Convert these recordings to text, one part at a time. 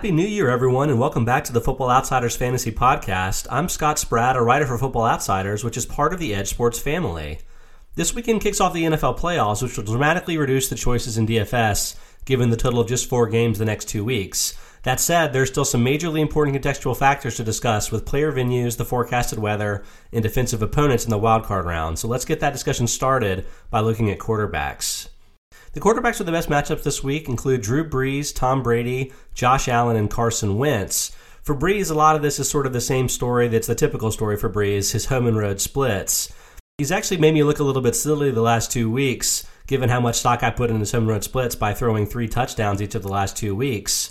Happy New Year, everyone, and welcome back to the Football Outsiders Fantasy Podcast. I'm Scott Spratt, a writer for Football Outsiders, which is part of the EdjSports family. This weekend kicks off the NFL playoffs, which will dramatically reduce the choices in DFS, given the total of just four games the next two weeks. That said, there's still some majorly important contextual factors to discuss with player venues, the forecasted weather, and defensive opponents in the wildcard round. So let's get that discussion started by looking at quarterbacks. The quarterbacks with the best matchups this week include Drew Brees, Tom Brady, Josh Allen, and Carson Wentz. For Brees, a lot of this is sort of the same story that's the typical story for Brees, his home and road splits. He's actually made me look a little bit silly the last two weeks, given how much stock I put in his home and road splits by throwing three touchdowns each of the last two weeks.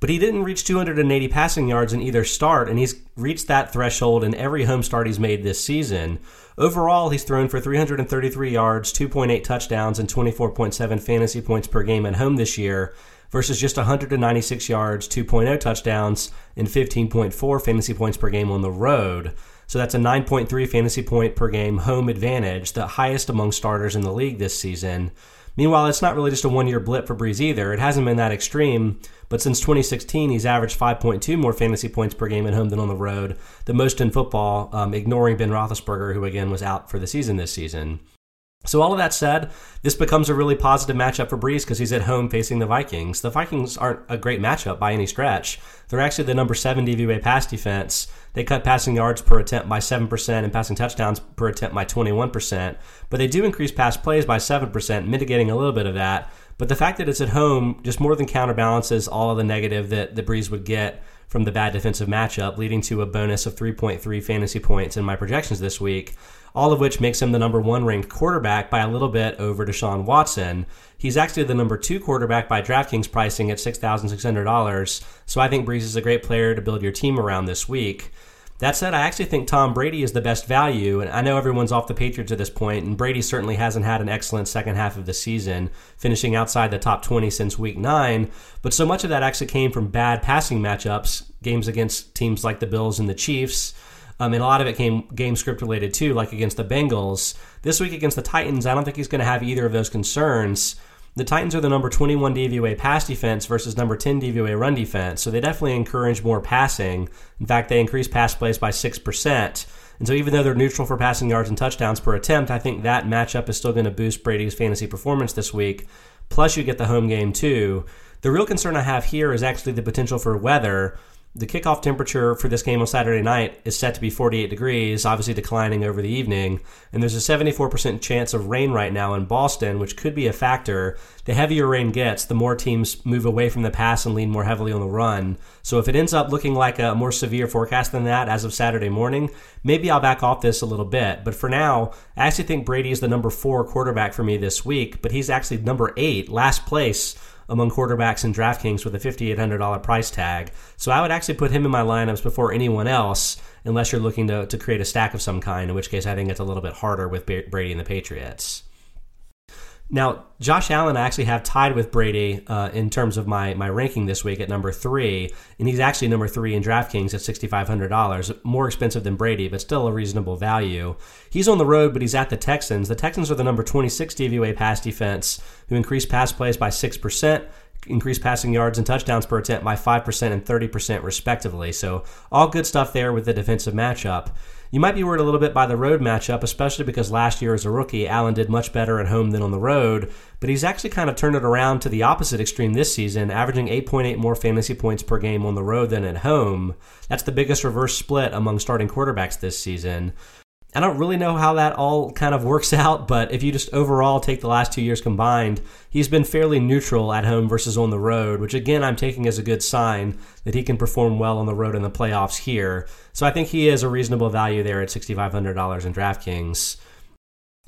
But he didn't reach 280 passing yards in either start, and he's reached that threshold in every home start he's made this season. Overall, he's thrown for 333 yards, 2.8 touchdowns, and 24.7 fantasy points per game at home this year versus just 196 yards, 2.0 touchdowns, and 15.4 fantasy points per game on the road. So that's a 9.3 fantasy point per game home advantage, the highest among starters in the league this season. Meanwhile, it's not really just a one year blip for Brees either. It hasn't been that extreme, but since 2016, he's averaged 5.2 more fantasy points per game at home than on the road, the most in football, um, ignoring Ben Roethlisberger, who again was out for the season this season. So, all of that said, this becomes a really positive matchup for Brees because he's at home facing the Vikings. The Vikings aren't a great matchup by any stretch. They're actually the number seven DVOA pass defense. They cut passing yards per attempt by 7% and passing touchdowns per attempt by 21%, but they do increase pass plays by 7%, mitigating a little bit of that. But the fact that it's at home just more than counterbalances all of the negative that the Brees would get from the bad defensive matchup, leading to a bonus of 3.3 fantasy points in my projections this week all of which makes him the number one ranked quarterback by a little bit over Deshaun Watson. He's actually the number two quarterback by DraftKings pricing at $6,600. So I think Brees is a great player to build your team around this week. That said, I actually think Tom Brady is the best value, and I know everyone's off the Patriots at this point, and Brady certainly hasn't had an excellent second half of the season, finishing outside the top 20 since week 9, but so much of that actually came from bad passing matchups, games against teams like the Bills and the Chiefs, um, and a lot of it came game script related too, like against the Bengals. This week against the Titans, I don't think he's going to have either of those concerns. The Titans are the number 21 DVOA pass defense versus number 10 DVOA run defense, so they definitely encourage more passing. In fact, they increase pass plays by 6%. And so even though they're neutral for passing yards and touchdowns per attempt, I think that matchup is still going to boost Brady's fantasy performance this week. Plus, you get the home game too. The real concern I have here is actually the potential for weather. The kickoff temperature for this game on Saturday night is set to be 48 degrees, obviously declining over the evening. And there's a 74% chance of rain right now in Boston, which could be a factor. The heavier rain gets, the more teams move away from the pass and lean more heavily on the run. So if it ends up looking like a more severe forecast than that as of Saturday morning, maybe I'll back off this a little bit. But for now, I actually think Brady is the number four quarterback for me this week, but he's actually number eight, last place among quarterbacks in DraftKings with a $5,800 price tag. So I would actually put him in my lineups before anyone else, unless you're looking to, to create a stack of some kind, in which case I think it's a little bit harder with Brady and the Patriots. Now, Josh Allen, I actually have tied with Brady uh, in terms of my, my ranking this week at number three, and he's actually number three in DraftKings at $6,500. More expensive than Brady, but still a reasonable value. He's on the road, but he's at the Texans. The Texans are the number 26 DVOA pass defense, who increased pass plays by 6%, increased passing yards and touchdowns per attempt by 5% and 30% respectively. So, all good stuff there with the defensive matchup. You might be worried a little bit by the road matchup, especially because last year as a rookie, Allen did much better at home than on the road, but he's actually kind of turned it around to the opposite extreme this season, averaging 8.8 more fantasy points per game on the road than at home. That's the biggest reverse split among starting quarterbacks this season. I don't really know how that all kind of works out, but if you just overall take the last two years combined, he's been fairly neutral at home versus on the road, which again I'm taking as a good sign that he can perform well on the road in the playoffs here. So I think he is a reasonable value there at $6,500 in DraftKings.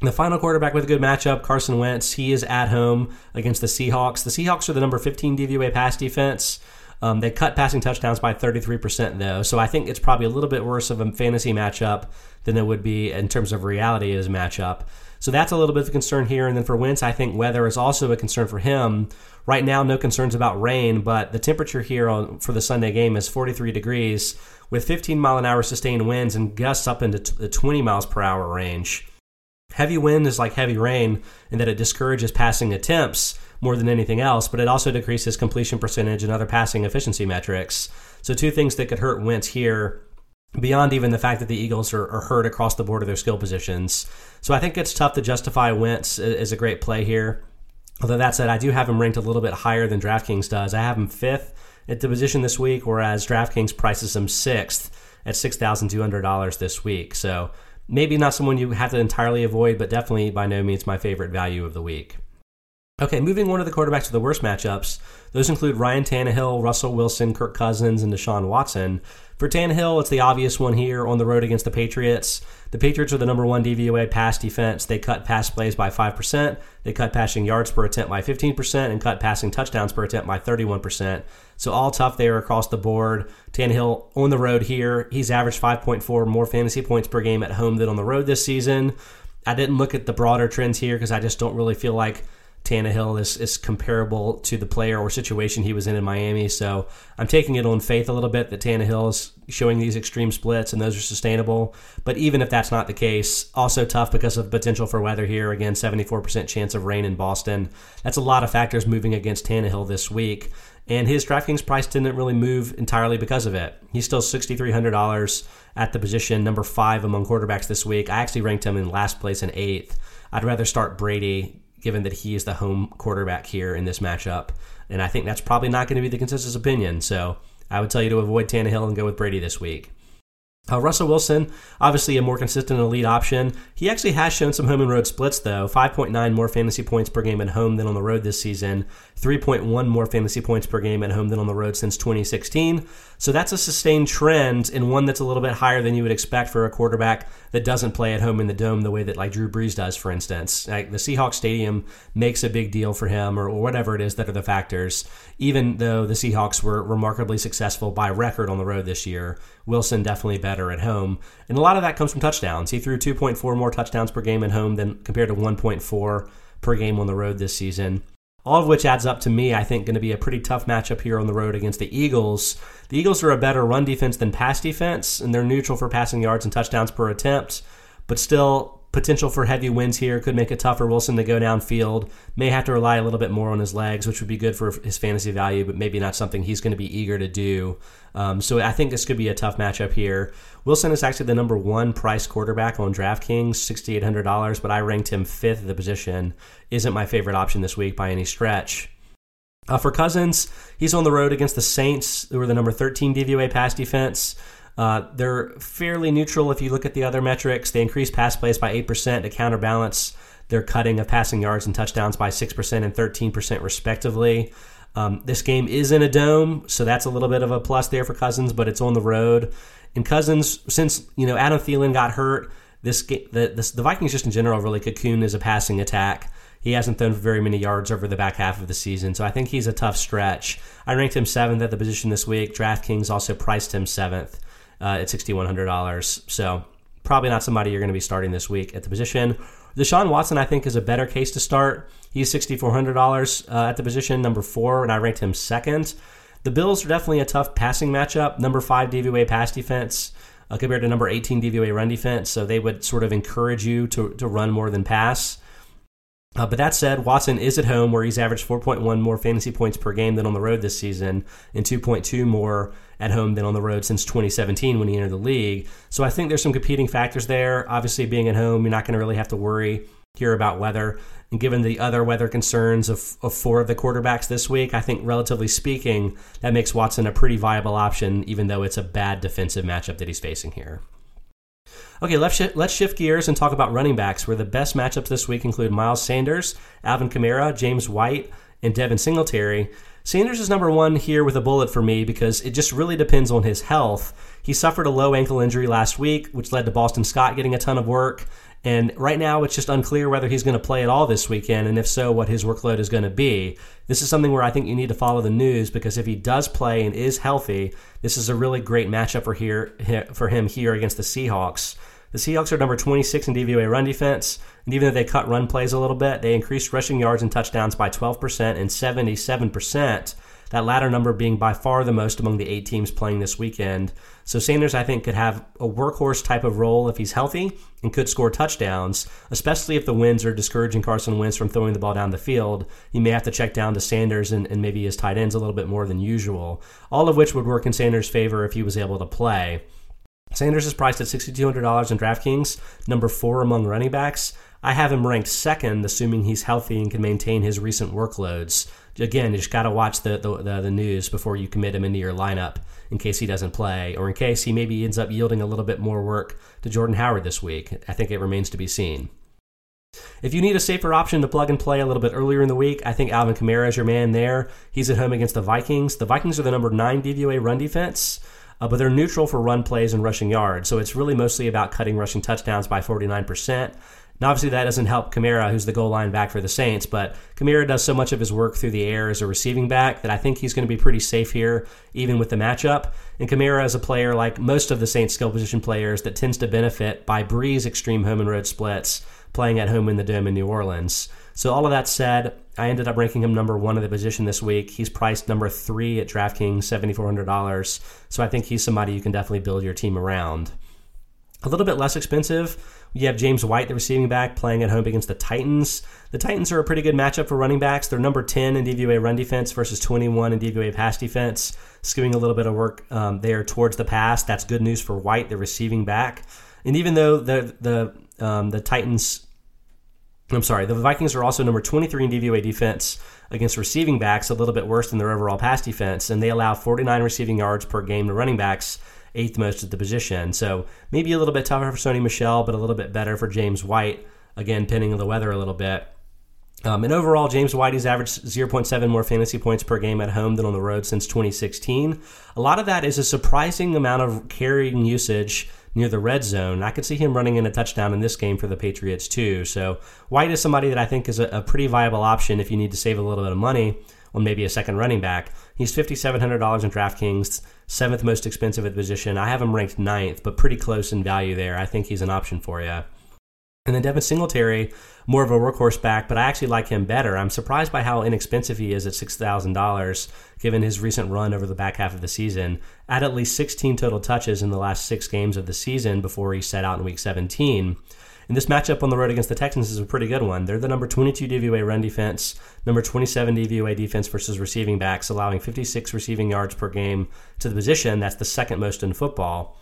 The final quarterback with a good matchup, Carson Wentz, he is at home against the Seahawks. The Seahawks are the number 15 DVOA pass defense. Um, they cut passing touchdowns by 33%, though. So I think it's probably a little bit worse of a fantasy matchup than it would be in terms of reality as a matchup. So that's a little bit of a concern here. And then for Wentz, I think weather is also a concern for him. Right now, no concerns about rain, but the temperature here on, for the Sunday game is 43 degrees with 15 mile an hour sustained winds and gusts up into the 20 miles per hour range. Heavy wind is like heavy rain in that it discourages passing attempts more than anything else, but it also decreases completion percentage and other passing efficiency metrics. So, two things that could hurt Wentz here beyond even the fact that the Eagles are, are, hurt across the board of their skill positions. So I think it's tough to justify Wentz as a great play here. Although that said, I do have him ranked a little bit higher than DraftKings does. I have him fifth at the position this week, whereas DraftKings prices him sixth at $6,200 this week. So maybe not someone you have to entirely avoid, but definitely by no means my favorite value of the week. Okay, moving on to the quarterbacks of the worst matchups. Those include Ryan Tannehill, Russell Wilson, Kirk Cousins, and Deshaun Watson. For Tannehill, it's the obvious one here on the road against the Patriots. The Patriots are the number one DVOA pass defense. They cut pass plays by 5%. They cut passing yards per attempt by 15% and cut passing touchdowns per attempt by 31%. So all tough there across the board. Tannehill on the road here. He's averaged 5.4 more fantasy points per game at home than on the road this season. I didn't look at the broader trends here because I just don't really feel like Tannehill is, is comparable to the player or situation he was in in Miami. So I'm taking it on faith a little bit that Tannehill is showing these extreme splits and those are sustainable. But even if that's not the case, also tough because of potential for weather here. Again, 74% chance of rain in Boston. That's a lot of factors moving against Tannehill this week. And his DraftKings price didn't really move entirely because of it. He's still $6,300 at the position, number five among quarterbacks this week. I actually ranked him in last place and eighth. I'd rather start Brady given that he is the home quarterback here in this matchup. And I think that's probably not going to be the consensus opinion. So I would tell you to avoid Tannehill and go with Brady this week. Uh, Russell Wilson, obviously a more consistent elite option. He actually has shown some home and road splits, though 5.9 more fantasy points per game at home than on the road this season, 3.1 more fantasy points per game at home than on the road since 2016. So that's a sustained trend and one that's a little bit higher than you would expect for a quarterback that doesn't play at home in the dome the way that like Drew Brees does, for instance. Like the Seahawks Stadium makes a big deal for him, or, or whatever it is that are the factors. Even though the Seahawks were remarkably successful by record on the road this year, Wilson definitely better at home. And a lot of that comes from touchdowns. He threw 2.4 more touchdowns per game at home than compared to 1.4 per game on the road this season. All of which adds up to me, I think, going to be a pretty tough matchup here on the road against the Eagles. The Eagles are a better run defense than pass defense, and they're neutral for passing yards and touchdowns per attempt, but still potential for heavy winds here could make it tough for Wilson to go downfield. May have to rely a little bit more on his legs, which would be good for his fantasy value, but maybe not something he's going to be eager to do. Um, so I think this could be a tough matchup here. Wilson is actually the number one price quarterback on DraftKings, $6,800, but I ranked him fifth at the position. Isn't my favorite option this week by any stretch. Uh, for Cousins, he's on the road against the Saints, who are the number 13 DVOA pass defense. Uh, they're fairly neutral if you look at the other metrics. They increase pass plays by 8% to counterbalance their cutting of passing yards and touchdowns by 6% and 13% respectively. Um, this game is in a dome, so that's a little bit of a plus there for Cousins, but it's on the road. And Cousins, since you know Adam Thielen got hurt, this, the, this the Vikings just in general really cocoon as a passing attack. He hasn't thrown very many yards over the back half of the season, so I think he's a tough stretch. I ranked him seventh at the position this week. DraftKings also priced him seventh uh, at $6,100. So probably not somebody you're going to be starting this week at the position. Deshaun Watson, I think, is a better case to start. He's $6,400 uh, at the position, number four, and I ranked him second. The Bills are definitely a tough passing matchup. Number five DVOA pass defense uh, compared to number 18 DVOA run defense. So they would sort of encourage you to, to run more than pass. Uh, but that said, Watson is at home where he's averaged 4.1 more fantasy points per game than on the road this season and 2.2 more at home than on the road since 2017 when he entered the league. So I think there's some competing factors there. Obviously, being at home, you're not going to really have to worry here about weather. And given the other weather concerns of, of four of the quarterbacks this week, I think relatively speaking, that makes Watson a pretty viable option, even though it's a bad defensive matchup that he's facing here. Okay, let's, let's shift gears and talk about running backs, where the best matchups this week include Miles Sanders, Alvin Kamara, James White, and Devin Singletary. Sanders is number one here with a bullet for me because it just really depends on his health. He suffered a low ankle injury last week, which led to Boston Scott getting a ton of work. And right now, it's just unclear whether he's going to play at all this weekend, and if so, what his workload is going to be. This is something where I think you need to follow the news because if he does play and is healthy, this is a really great matchup for here for him here against the Seahawks. The Seahawks are number 26 in DVOA run defense, and even though they cut run plays a little bit, they increased rushing yards and touchdowns by 12% and 77% that latter number being by far the most among the eight teams playing this weekend. So Sanders, I think, could have a workhorse type of role if he's healthy and could score touchdowns, especially if the winds are discouraging Carson Wentz from throwing the ball down the field. You may have to check down to Sanders and, and maybe his tight ends a little bit more than usual, all of which would work in Sanders' favor if he was able to play. Sanders is priced at $6,200 in DraftKings, number four among running backs. I have him ranked second, assuming he's healthy and can maintain his recent workloads. Again, you just got to watch the, the, the, the, news before you commit him into your lineup in case he doesn't play, or in case he maybe ends up yielding a little bit more work to Jordan Howard this week. I think it remains to be seen. If you need a safer option to plug and play a little bit earlier in the week, I think Alvin Kamara is your man there. He's at home against the Vikings. The Vikings are the number nine DVOA run defense uh, but they're neutral for run plays and rushing yards. So it's really mostly about cutting rushing touchdowns by 49%. And obviously, that doesn't help Kamara, who's the goal line back for the Saints. But Kamara does so much of his work through the air as a receiving back that I think he's going to be pretty safe here, even with the matchup. And Kamara is a player like most of the Saints skill position players that tends to benefit by Brees' extreme home and road splits, playing at home in the Dome in New Orleans. So, all of that said, I ended up ranking him number one in the position this week. He's priced number three at DraftKings, $7,400. So, I think he's somebody you can definitely build your team around. A little bit less expensive, you have James White, the receiving back, playing at home against the Titans. The Titans are a pretty good matchup for running backs. They're number 10 in DVOA run defense versus 21 in DVOA pass defense, skewing a little bit of work um, there towards the pass. That's good news for White, the receiving back. And even though the the um, the Titans I'm sorry, the Vikings are also number 23 in DVOA defense against receiving backs, a little bit worse than their overall pass defense, and they allow 49 receiving yards per game to running backs, eighth most at the position. So maybe a little bit tougher for Sony Michel, but a little bit better for James White, again, pinning the weather a little bit. Um, and overall, James White has averaged 0.7 more fantasy points per game at home than on the road since 2016. A lot of that is a surprising amount of carrying usage near the red zone. I could see him running in a touchdown in this game for the Patriots too. So White is somebody that I think is a, a pretty viable option if you need to save a little bit of money on maybe a second running back. He's $5,700 in DraftKings, seventh most expensive at the position. I have him ranked ninth, but pretty close in value there. I think he's an option for you. And then Devin Singletary, more of a workhorse back, but I actually like him better. I'm surprised by how inexpensive he is at $6,000, given his recent run over the back half of the season. At at least 16 total touches in the last six games of the season before he set out in week 17. And this matchup on the road against the Texans is a pretty good one. They're the number 22 DVOA run defense, number 27 DVOA defense versus receiving backs, allowing 56 receiving yards per game to the position. That's the second most in football.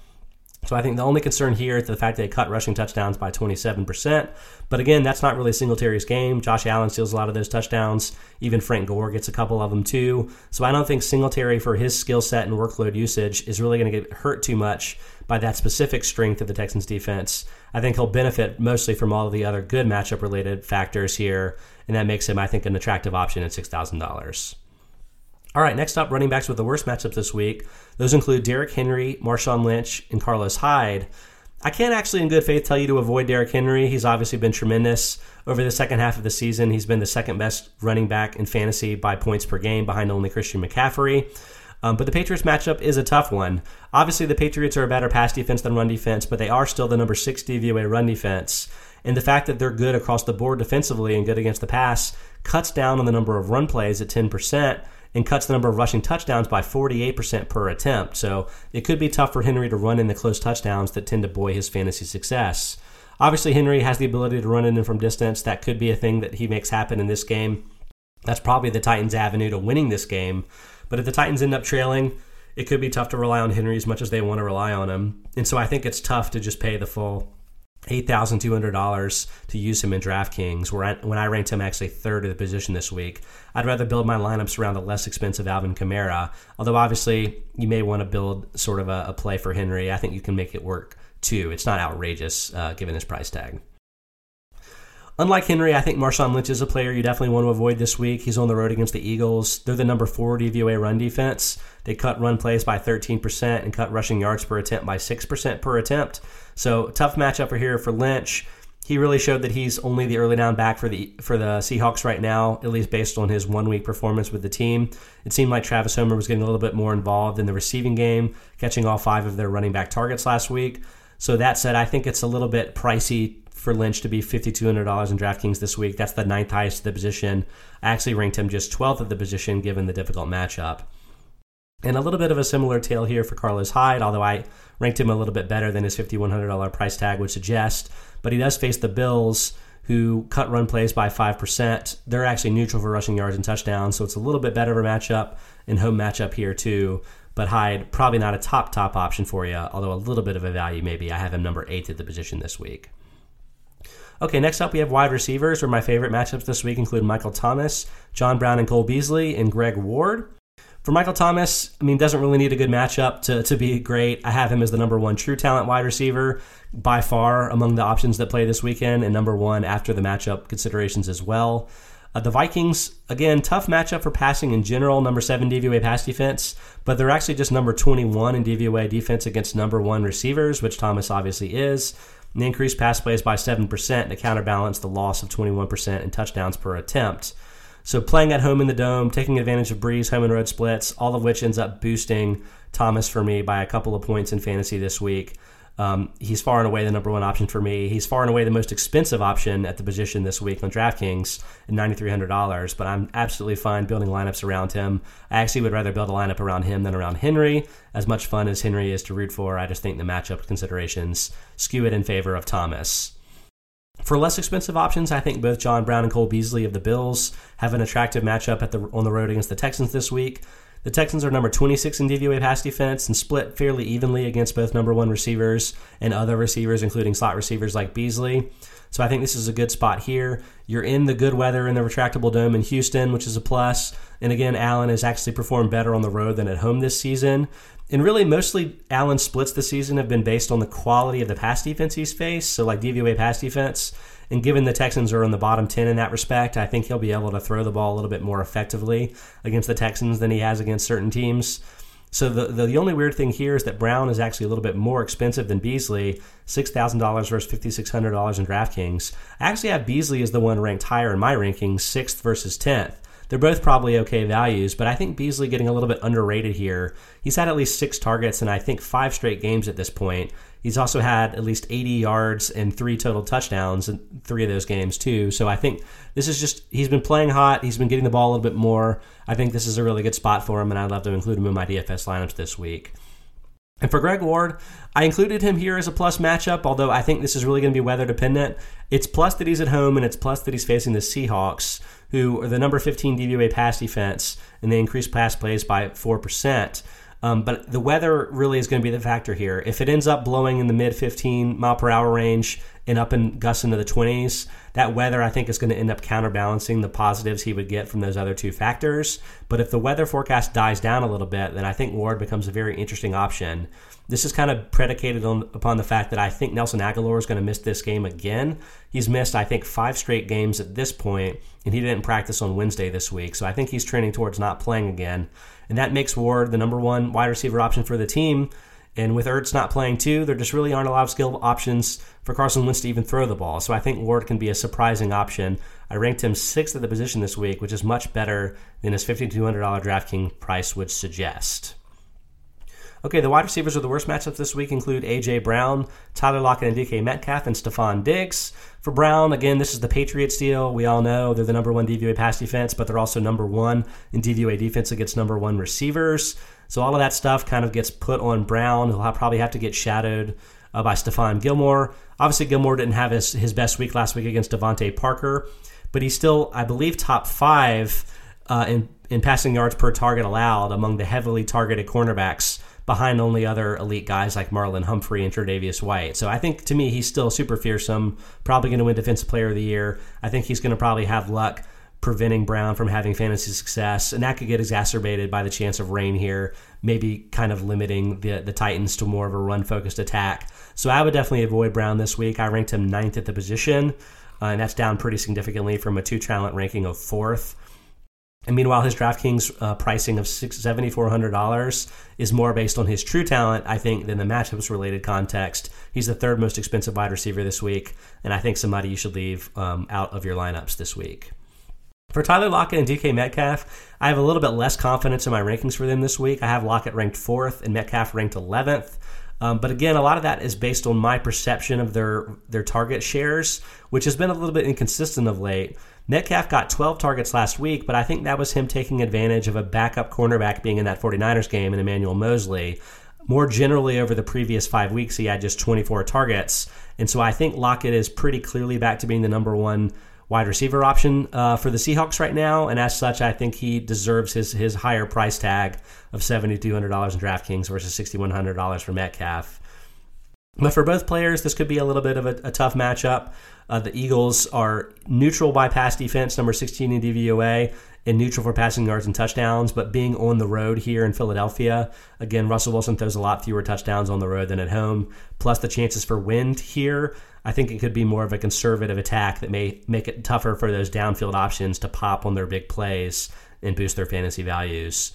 So I think the only concern here is the fact that they cut rushing touchdowns by 27%. But again, that's not really Singletary's game. Josh Allen steals a lot of those touchdowns. Even Frank Gore gets a couple of them too. So I don't think Singletary, for his skill set and workload usage, is really going to get hurt too much by that specific strength of the Texans defense. I think he'll benefit mostly from all of the other good matchup related factors here. And that makes him, I think, an attractive option at $6,000. All right, next up, running backs with the worst matchup this week. Those include Derrick Henry, Marshawn Lynch, and Carlos Hyde. I can't actually, in good faith, tell you to avoid Derrick Henry. He's obviously been tremendous over the second half of the season. He's been the second best running back in fantasy by points per game, behind only Christian McCaffrey. Um, but the Patriots matchup is a tough one. Obviously, the Patriots are a better pass defense than run defense, but they are still the number six DVOA run defense. And the fact that they're good across the board defensively and good against the pass cuts down on the number of run plays at 10% and cuts the number of rushing touchdowns by 48% per attempt. So it could be tough for Henry to run in the close touchdowns that tend to buoy his fantasy success. Obviously, Henry has the ability to run in from distance. That could be a thing that he makes happen in this game. That's probably the Titans' avenue to winning this game. But if the Titans end up trailing, it could be tough to rely on Henry as much as they want to rely on him. And so I think it's tough to just pay the full $8,200 to use him in DraftKings, where I, when I ranked him actually third at the position this week. I'd rather build my lineups around the less expensive Alvin Kamara, although obviously you may want to build sort of a, a play for Henry. I think you can make it work too. It's not outrageous uh, given his price tag. Unlike Henry, I think Marshawn Lynch is a player you definitely want to avoid this week. He's on the road against the Eagles. They're the number four DVOA run defense. They cut run plays by 13% and cut rushing yards per attempt by 6% per attempt. So tough matchup here for Lynch. He really showed that he's only the early down back for the for the Seahawks right now, at least based on his one week performance with the team. It seemed like Travis Homer was getting a little bit more involved in the receiving game, catching all five of their running back targets last week. So that said, I think it's a little bit pricey for Lynch to be $5,200 in DraftKings this week. That's the ninth highest of the position. I actually ranked him just 12th of the position given the difficult matchup. And a little bit of a similar tale here for Carlos Hyde, although I ranked him a little bit better than his $5,100 price tag would suggest. But he does face the Bills, who cut run plays by 5%. They're actually neutral for rushing yards and touchdowns, so it's a little bit better of a matchup and home matchup here, too. But Hyde, probably not a top, top option for you, although a little bit of a value maybe. I have him number eight at the position this week. Okay, next up we have wide receivers, where my favorite matchups this week include Michael Thomas, John Brown and Cole Beasley, and Greg Ward. For Michael Thomas, I mean, doesn't really need a good matchup to, to be great. I have him as the number one true talent wide receiver by far among the options that play this weekend, and number one after the matchup considerations as well. Uh, the Vikings, again, tough matchup for passing in general, number seven DVOA pass defense, but they're actually just number 21 in DVOA defense against number one receivers, which Thomas obviously is. And they increased pass plays by 7% to counterbalance the loss of 21% in touchdowns per attempt. So playing at home in the dome, taking advantage of Brees, home and road splits, all of which ends up boosting Thomas for me by a couple of points in fantasy this week. Um, he's far and away the number one option for me. He's far and away the most expensive option at the position this week on DraftKings at $9,300, but I'm absolutely fine building lineups around him. I actually would rather build a lineup around him than around Henry. As much fun as Henry is to root for, I just think the matchup considerations skew it in favor of Thomas. For less expensive options, I think both John Brown and Cole Beasley of the Bills have an attractive matchup at the, on the road against the Texans this week. The Texans are number 26 in DVOA pass defense and split fairly evenly against both number one receivers and other receivers, including slot receivers like Beasley. So I think this is a good spot here. You're in the good weather in the retractable dome in Houston, which is a plus. And again, Allen has actually performed better on the road than at home this season. And really, mostly Allen's splits this season have been based on the quality of the pass defense he's faced. So, like DVOA pass defense. And given the Texans are in the bottom 10 in that respect, I think he'll be able to throw the ball a little bit more effectively against the Texans than he has against certain teams. So the, the, the only weird thing here is that Brown is actually a little bit more expensive than Beasley, six thousand dollars versus fifty six hundred dollars in DraftKings. I actually have Beasley as the one ranked higher in my rankings, sixth versus tenth. They're both probably okay values, but I think Beasley getting a little bit underrated here. He's had at least six targets and I think five straight games at this point. He's also had at least 80 yards and three total touchdowns in three of those games, too. So I think this is just, he's been playing hot. He's been getting the ball a little bit more. I think this is a really good spot for him, and I'd love to include him in my DFS lineups this week. And for Greg Ward, I included him here as a plus matchup, although I think this is really going to be weather dependent. It's plus that he's at home, and it's plus that he's facing the Seahawks, who are the number 15 DVOA pass defense, and they increase pass plays by 4%. Um, but the weather really is going to be the factor here. If it ends up blowing in the mid 15 mile per hour range and up in gusts into the 20s, that weather I think is going to end up counterbalancing the positives he would get from those other two factors. But if the weather forecast dies down a little bit, then I think Ward becomes a very interesting option. This is kind of predicated on upon the fact that I think Nelson Agholor is going to miss this game again. He's missed, I think, five straight games at this point, and he didn't practice on Wednesday this week. So I think he's trending towards not playing again and that makes Ward the number one wide receiver option for the team. And with Ertz not playing too, there just really aren't a lot of skill options for Carson Wentz to even throw the ball. So I think Ward can be a surprising option. I ranked him sixth at the position this week, which is much better than his $5,200 DraftKings price would suggest. Okay, the wide receivers of the worst matchups this week include A.J. Brown, Tyler Lockett, and DK Metcalf, and Stefon Diggs. For Brown, again, this is the Patriots deal. We all know they're the number one DVOA pass defense, but they're also number one in DVOA defense against number one receivers. So all of that stuff kind of gets put on Brown. He'll probably have to get shadowed uh, by Stephon Gilmore. Obviously, Gilmore didn't have his, his best week last week against DeVante Parker, but he's still, I believe, top five uh, in, in passing yards per target allowed among the heavily targeted cornerbacks behind only other elite guys like Marlon Humphrey and Tre'Davious White. So I think to me he's still super fearsome. Probably going to win Defensive Player of the Year. I think he's going to probably have luck preventing Brown from having fantasy success, and that could get exacerbated by the chance of rain here, maybe kind of limiting the the Titans to more of a run focused attack. So I would definitely avoid Brown this week. I ranked him ninth at the position, uh, and that's down pretty significantly from a two talent ranking of fourth. And meanwhile, his DraftKings uh, pricing of $7,400 is more based on his true talent, I think, than the matchups related context. He's the third most expensive wide receiver this week, and I think somebody you should leave um, out of your lineups this week. For Tyler Lockett and DK Metcalf, I have a little bit less confidence in my rankings for them this week. I have Lockett ranked fourth and Metcalf ranked 11th. Um, but again, a lot of that is based on my perception of their their target shares, which has been a little bit inconsistent of late. Metcalf got 12 targets last week, but I think that was him taking advantage of a backup cornerback being in that 49ers game and Emmanuel Moseley. More generally, over the previous five weeks, he had just 24 targets. And so I think Lockett is pretty clearly back to being the number one wide receiver option uh, for the Seahawks right now. And as such, I think he deserves his, his higher price tag of $7,200 in DraftKings versus $6,100 for Metcalf. But for both players, this could be a little bit of a, a tough matchup. Uh, the Eagles are neutral by pass defense, number 16 in DVOA, and neutral for passing yards and touchdowns. But being on the road here in Philadelphia, again, Russell Wilson throws a lot fewer touchdowns on the road than at home. Plus the chances for wind here, I think it could be more of a conservative attack that may make it tougher for those downfield options to pop on their big plays and boost their fantasy values.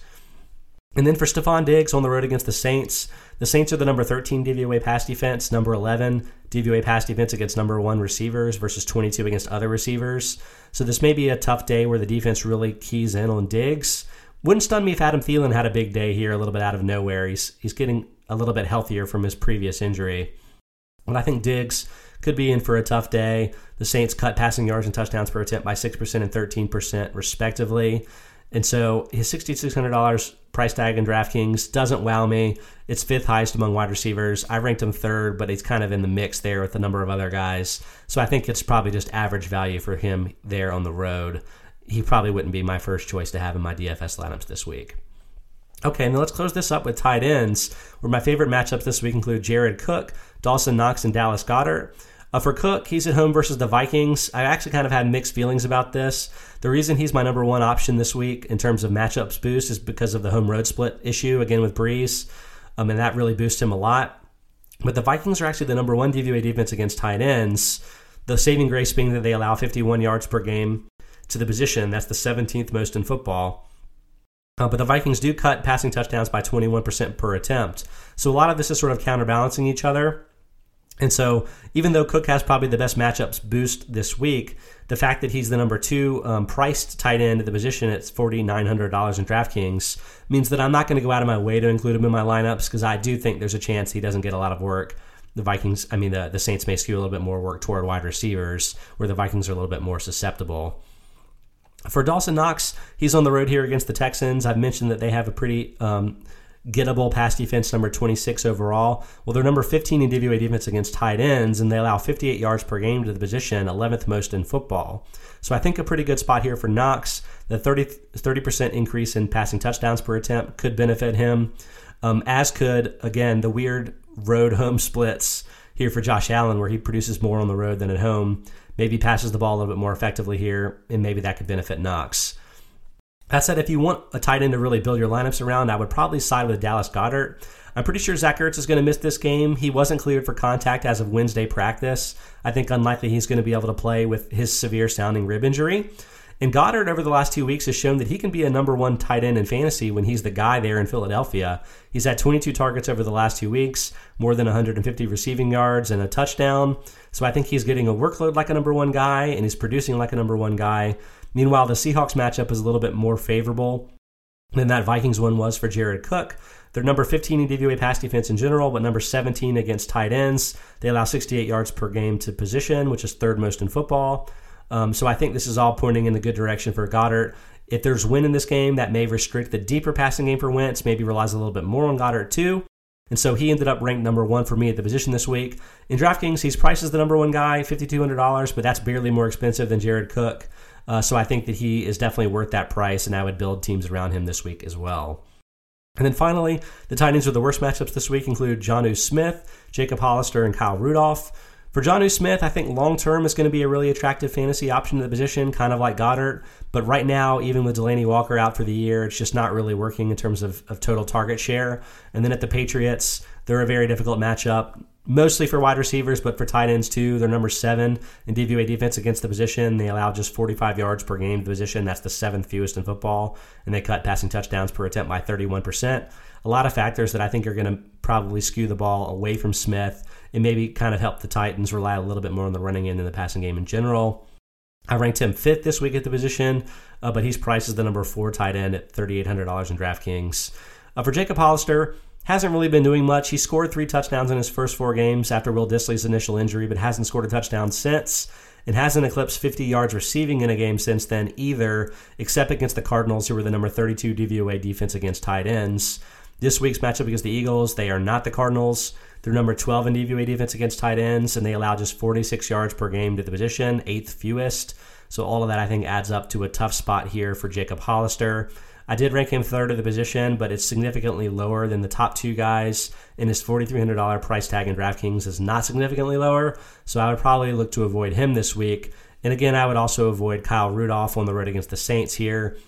And then for Stefon Diggs on the road against the Saints, the Saints are the number 13 DVOA pass defense, number 11 DVOA pass defense against number one receivers versus 22 against other receivers. So this may be a tough day where the defense really keys in on Diggs. Wouldn't stun me if Adam Thielen had a big day here, a little bit out of nowhere. He's he's getting a little bit healthier from his previous injury. But I think Diggs could be in for a tough day. The Saints cut passing yards and touchdowns per attempt by 6% and 13%, respectively. And so his $6,600 price tag in DraftKings doesn't wow me. It's fifth highest among wide receivers. I ranked him third, but he's kind of in the mix there with a number of other guys. So I think it's probably just average value for him there on the road. He probably wouldn't be my first choice to have in my DFS lineups this week. Okay, now let's close this up with tight ends, where my favorite matchups this week include Jared Cook, Dawson Knox, and Dallas Goedert. Uh, for Cook, he's at home versus the Vikings. I actually kind of had mixed feelings about this. The reason he's my number one option this week in terms of matchups boost is because of the home road split issue again with Brees, um, and that really boosts him a lot. But the Vikings are actually the number one DVOA defense against tight ends. The saving grace being that they allow 51 yards per game to the position. That's the 17th most in football. Uh, but the Vikings do cut passing touchdowns by 21% per attempt. So a lot of this is sort of counterbalancing each other. And so, even though Cook has probably the best matchups boost this week, the fact that he's the number two um, priced tight end at the position at forty nine hundred dollars in DraftKings means that I'm not going to go out of my way to include him in my lineups because I do think there's a chance he doesn't get a lot of work. The Vikings, I mean, the, the Saints may skew a little bit more work toward wide receivers, where the Vikings are a little bit more susceptible. For Dawson Knox, he's on the road here against the Texans. I've mentioned that they have a pretty um, gettable pass defense, number 26 overall. Well, they're number 15 in DVOA defense against tight ends, and they allow 58 yards per game to the position, 11th most in football. So I think a pretty good spot here for Knox. The 30, 30% increase in passing touchdowns per attempt could benefit him, um, as could, again, the weird road home splits here for Josh Allen, where he produces more on the road than at home. Maybe passes the ball a little bit more effectively here, and maybe that could benefit Knox. That said, if you want a tight end to really build your lineups around, I would probably side with Dallas Goedert. I'm pretty sure Zach Ertz is going to miss this game. He wasn't cleared for contact as of Wednesday practice. I think unlikely he's going to be able to play with his severe sounding rib injury. And Goedert over the last two weeks has shown that he can be a number one tight end in fantasy when he's the guy there in Philadelphia. He's had 22 targets over the last two weeks, more than 150 receiving yards, and a touchdown. So I think he's getting a workload like a number one guy, and he's producing like a number one guy. Meanwhile, the Seahawks matchup is a little bit more favorable than that Vikings one was for Jared Cook. They're number 15 in DVOA pass defense in general, but number 17 against tight ends. They allow 68 yards per game to position, which is third most in football. Um, so I think this is all pointing in the good direction for Goedert. If there's win in this game, that may restrict the deeper passing game for Wentz, maybe relies a little bit more on Goedert too. And so he ended up ranked number one for me at the position this week. In DraftKings, he's priced as the number one guy, $5,200, but that's barely more expensive than Jared Cook. Uh, so I think that he is definitely worth that price, and I would build teams around him this week as well. And then finally, the tight ends with the worst matchups this week include Jonnu Smith, Jacob Hollister, and Kyle Rudolph. For Jonnu Smith, I think long term is going to be a really attractive fantasy option in the position, kind of like Goedert. But right now, even with Delanie Walker out for the year, it's just not really working in terms of, of total target share. And then at the Patriots, they're a very difficult matchup mostly for wide receivers, but for tight ends too. They're number seven in DVOA defense against the position. They allow just 45 yards per game to the position. That's the seventh fewest in football. And they cut passing touchdowns per attempt by 31%. A lot of factors that I think are going to probably skew the ball away from Smith and maybe kind of help the Titans rely a little bit more on the running end and the passing game in general. I ranked him fifth this week at the position, uh, but he's priced as the number four tight end at $3,800 in DraftKings. Uh, for Jacob Hollister, hasn't really been doing much. He scored three touchdowns in his first four games after Will Dissly's initial injury, but hasn't scored a touchdown since and hasn't eclipsed 50 yards receiving in a game since then either, except against the Cardinals, who were the number 32 DVOA defense against tight ends. This week's matchup against the Eagles, they are not the Cardinals. They're number 12 in DVOA defense against tight ends, and they allow just 46 yards per game to the position, eighth fewest. So all of that, I think, adds up to a tough spot here for Jacob Hollister. I did rank him third of the position, but it's significantly lower than the top two guys. And his $4,300 price tag in DraftKings is not significantly lower. So I would probably look to avoid him this week. And again, I would also avoid Kyle Rudolph on the road against the Saints here.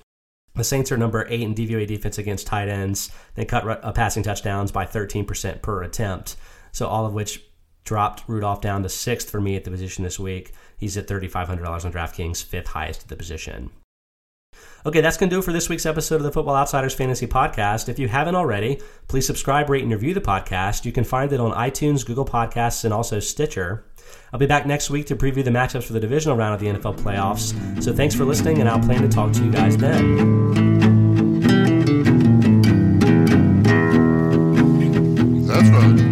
The Saints are number eight in DVOA defense against tight ends. They cut uh, passing touchdowns by 13% per attempt. So all of which dropped Rudolph down to sixth for me at the position this week. He's at $3,500 on DraftKings, fifth highest at the position. Okay, that's going to do it for this week's episode of the Football Outsiders Fantasy Podcast. If you haven't already, please subscribe, rate, and review the podcast. You can find it on iTunes, Google Podcasts, and also Stitcher. I'll be back next week to preview the matchups for the divisional round of the NFL playoffs. So thanks for listening, and I'll plan to talk to you guys then. That's right.